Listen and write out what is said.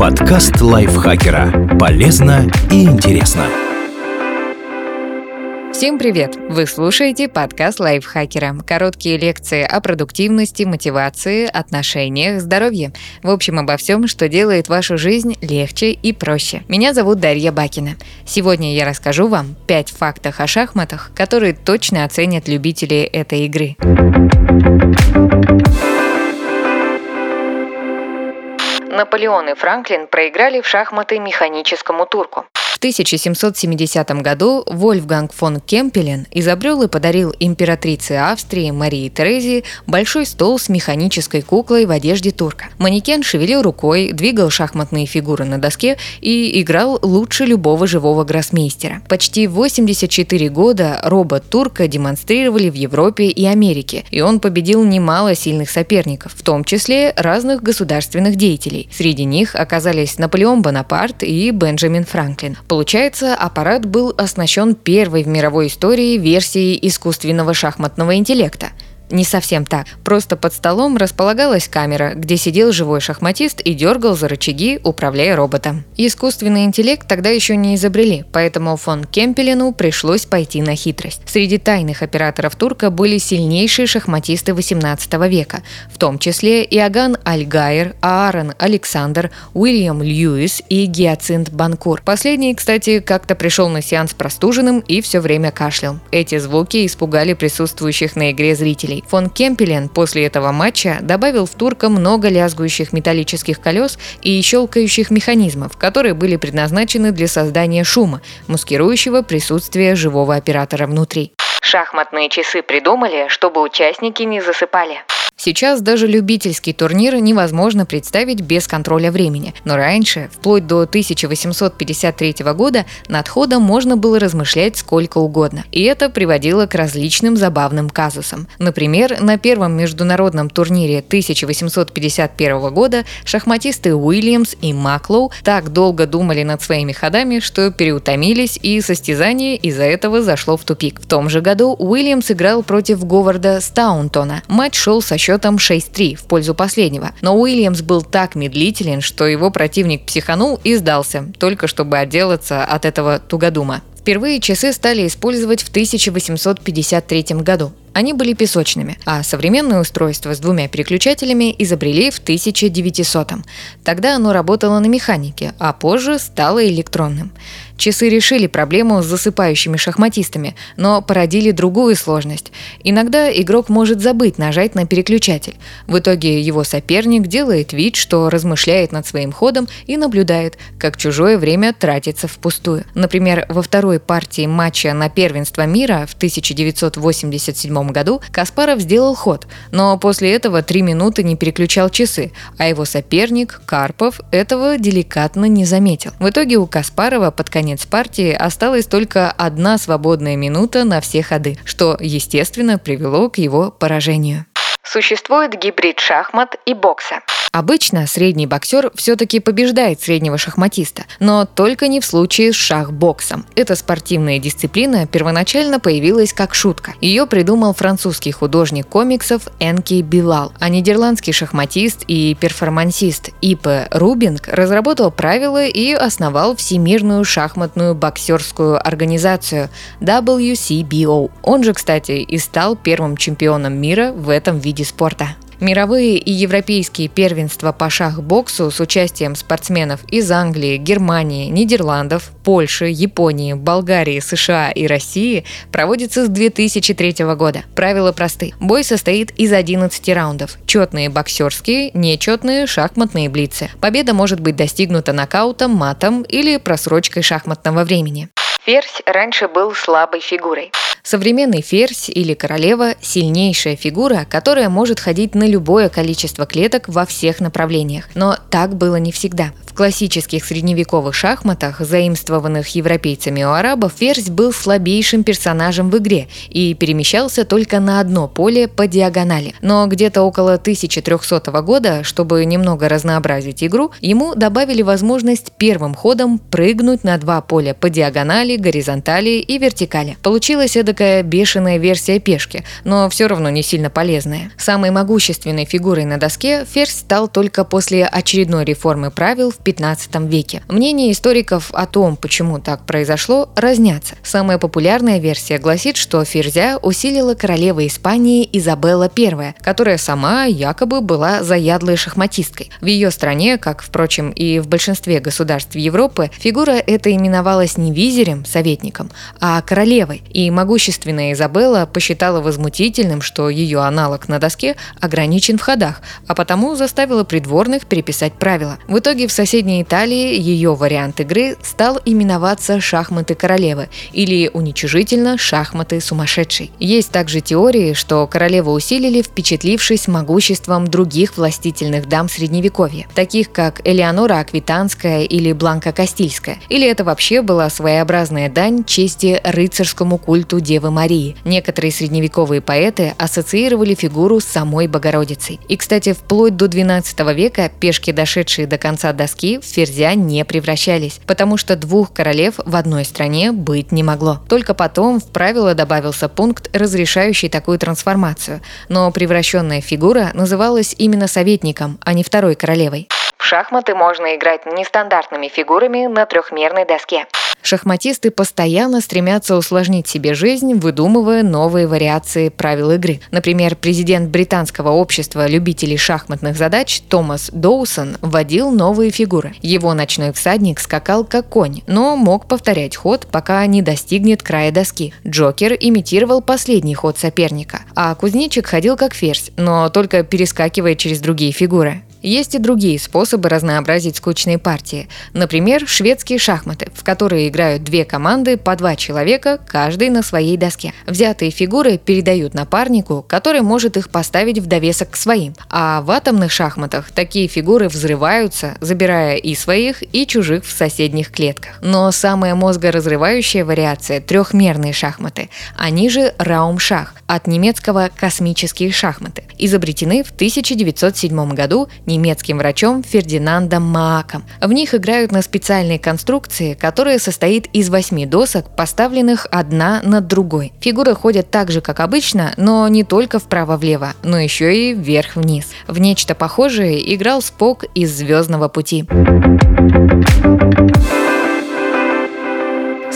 Подкаст лайфхакера. Полезно и интересно. Всем привет! Вы слушаете подкаст лайфхакера. Короткие лекции о продуктивности, мотивации, отношениях, здоровье. В общем, обо всем, что делает вашу жизнь легче и проще. Меня зовут Дарья Бакина. Сегодня я расскажу вам 5 фактов о шахматах, которые точно оценят любители этой игры. Наполеон и Франклин проиграли в шахматы механическому турку. В 1770 году Вольфганг фон Кемпелен изобрел и подарил императрице Австрии Марии Терезии большой стол с механической куклой в одежде турка. Манекен шевелил рукой, двигал шахматные фигуры на доске и играл лучше любого живого гроссмейстера. Почти 84 года робот турка демонстрировали в Европе и Америке, и он победил немало сильных соперников, в том числе разных государственных деятелей. Среди них оказались Наполеон Бонапарт и Бенджамин Франклин. Получается, аппарат был оснащен первой в мировой истории версией искусственного шахматного интеллекта – не совсем так. Просто под столом располагалась камера, где сидел живой шахматист и дергал за рычаги, управляя роботом. Искусственный интеллект тогда еще не изобрели, поэтому фон Кемпелину пришлось пойти на хитрость. Среди тайных операторов турка были сильнейшие шахматисты 18 века, в том числе Иоганн Альгайер, Аарон Александр, Уильям Льюис и Гиацинт Банкур. Последний, кстати, как-то пришел на сеанс простуженным и все время кашлял. Эти звуки испугали присутствующих на игре зрителей зрителей. Фон Кемпелен после этого матча добавил в турка много лязгующих металлических колес и щелкающих механизмов, которые были предназначены для создания шума, маскирующего присутствие живого оператора внутри. Шахматные часы придумали, чтобы участники не засыпали. Сейчас даже любительский турнир невозможно представить без контроля времени, но раньше, вплоть до 1853 года, над ходом можно было размышлять сколько угодно, и это приводило к различным забавным казусам. Например, на первом международном турнире 1851 года шахматисты Уильямс и Маклоу так долго думали над своими ходами, что переутомились, и состязание из-за этого зашло в тупик. В том же году Уильямс играл против Говарда Стаунтона. Матч шел со счетом 6-3 в пользу последнего. Но Уильямс был так медлителен, что его противник психанул и сдался, только чтобы отделаться от этого тугодума. Впервые часы стали использовать в 1853 году. Они были песочными, а современное устройство с двумя переключателями изобрели в 1900-м. Тогда оно работало на механике, а позже стало электронным. Часы решили проблему с засыпающими шахматистами, но породили другую сложность. Иногда игрок может забыть нажать на переключатель. В итоге его соперник делает вид, что размышляет над своим ходом и наблюдает, как чужое время тратится впустую. Например, во второй партии матча на первенство мира в 1987 1997 году Каспаров сделал ход, но после этого три минуты не переключал часы, а его соперник, Карпов, этого деликатно не заметил. В итоге у Каспарова под конец партии осталась только одна свободная минута на все ходы, что, естественно, привело к его поражению. Существует гибрид шахмат и бокса. Обычно средний боксер все-таки побеждает среднего шахматиста, но только не в случае с шахбоксом. Эта спортивная дисциплина первоначально появилась как шутка. Ее придумал французский художник комиксов Энки Билал, а нидерландский шахматист и перформансист Ипе Рубинг разработал правила и основал Всемирную шахматную боксерскую организацию WCBO. Он же, кстати, и стал первым чемпионом мира в этом виде спорта. Мировые и европейские первенства по шах-боксу с участием спортсменов из Англии, Германии, Нидерландов, Польши, Японии, Болгарии, США и России проводятся с 2003 года. Правила просты. Бой состоит из 11 раундов. Четные боксерские, нечетные шахматные блицы. Победа может быть достигнута нокаутом, матом или просрочкой шахматного времени. Ферзь раньше был слабой фигурой. Современный ферзь или королева – сильнейшая фигура, которая может ходить на любое количество клеток во всех направлениях. Но так было не всегда классических средневековых шахматах, заимствованных европейцами у арабов, ферзь был слабейшим персонажем в игре и перемещался только на одно поле по диагонали. Но где-то около 1300 года, чтобы немного разнообразить игру, ему добавили возможность первым ходом прыгнуть на два поля по диагонали, горизонтали и вертикали. Получилась эдакая бешеная версия пешки, но все равно не сильно полезная. Самой могущественной фигурой на доске ферзь стал только после очередной реформы правил в 15 веке. Мнения историков о том, почему так произошло, разнятся. Самая популярная версия гласит, что ферзя усилила королева Испании Изабелла I, которая сама якобы была заядлой шахматисткой. В ее стране, как, впрочем, и в большинстве государств Европы, фигура эта именовалась не визирем, советником, а королевой, и могущественная Изабелла посчитала возмутительным, что ее аналог на доске ограничен в ходах, а потому заставила придворных переписать правила. В итоге в соседней Италии ее вариант игры стал именоваться «шахматы королевы» или уничижительно «шахматы сумасшедшей». Есть также теории, что королеву усилили, впечатлившись могуществом других властительных дам Средневековья, таких как Элеонора Аквитанская или Бланка Кастильская. Или это вообще была своеобразная дань чести рыцарскому культу Девы Марии. Некоторые средневековые поэты ассоциировали фигуру с самой Богородицей. И, кстати, вплоть до 12 века пешки, дошедшие до конца доски, в ферзя не превращались, потому что двух королев в одной стране быть не могло. Только потом в правило добавился пункт, разрешающий такую трансформацию, но превращенная фигура называлась именно советником, а не второй королевой. В шахматы можно играть нестандартными фигурами на трехмерной доске. Шахматисты постоянно стремятся усложнить себе жизнь, выдумывая новые вариации правил игры. Например, президент британского общества любителей шахматных задач Томас Доусон вводил новые фигуры. Его ночной всадник скакал как конь, но мог повторять ход, пока не достигнет края доски. Джокер имитировал последний ход соперника, а кузнечик ходил как ферзь, но только перескакивая через другие фигуры. Есть и другие способы разнообразить скучные партии. Например, шведские шахматы, в которые играют две команды по два человека, каждый на своей доске. Взятые фигуры передают напарнику, который может их поставить в довесок к своим. А в атомных шахматах такие фигуры взрываются, забирая и своих, и чужих в соседних клетках. Но самая мозгоразрывающая вариация – трехмерные шахматы. Они же раумшах, от немецкого «космические шахматы». Изобретены в 1907 году немецким врачом Фердинандом Мааком. В них играют на специальной конструкции, которая состоит из восьми досок, поставленных одна над другой. Фигуры ходят так же, как обычно, но не только вправо-влево, но еще и вверх-вниз. В нечто похожее играл Спок из «Звездного пути».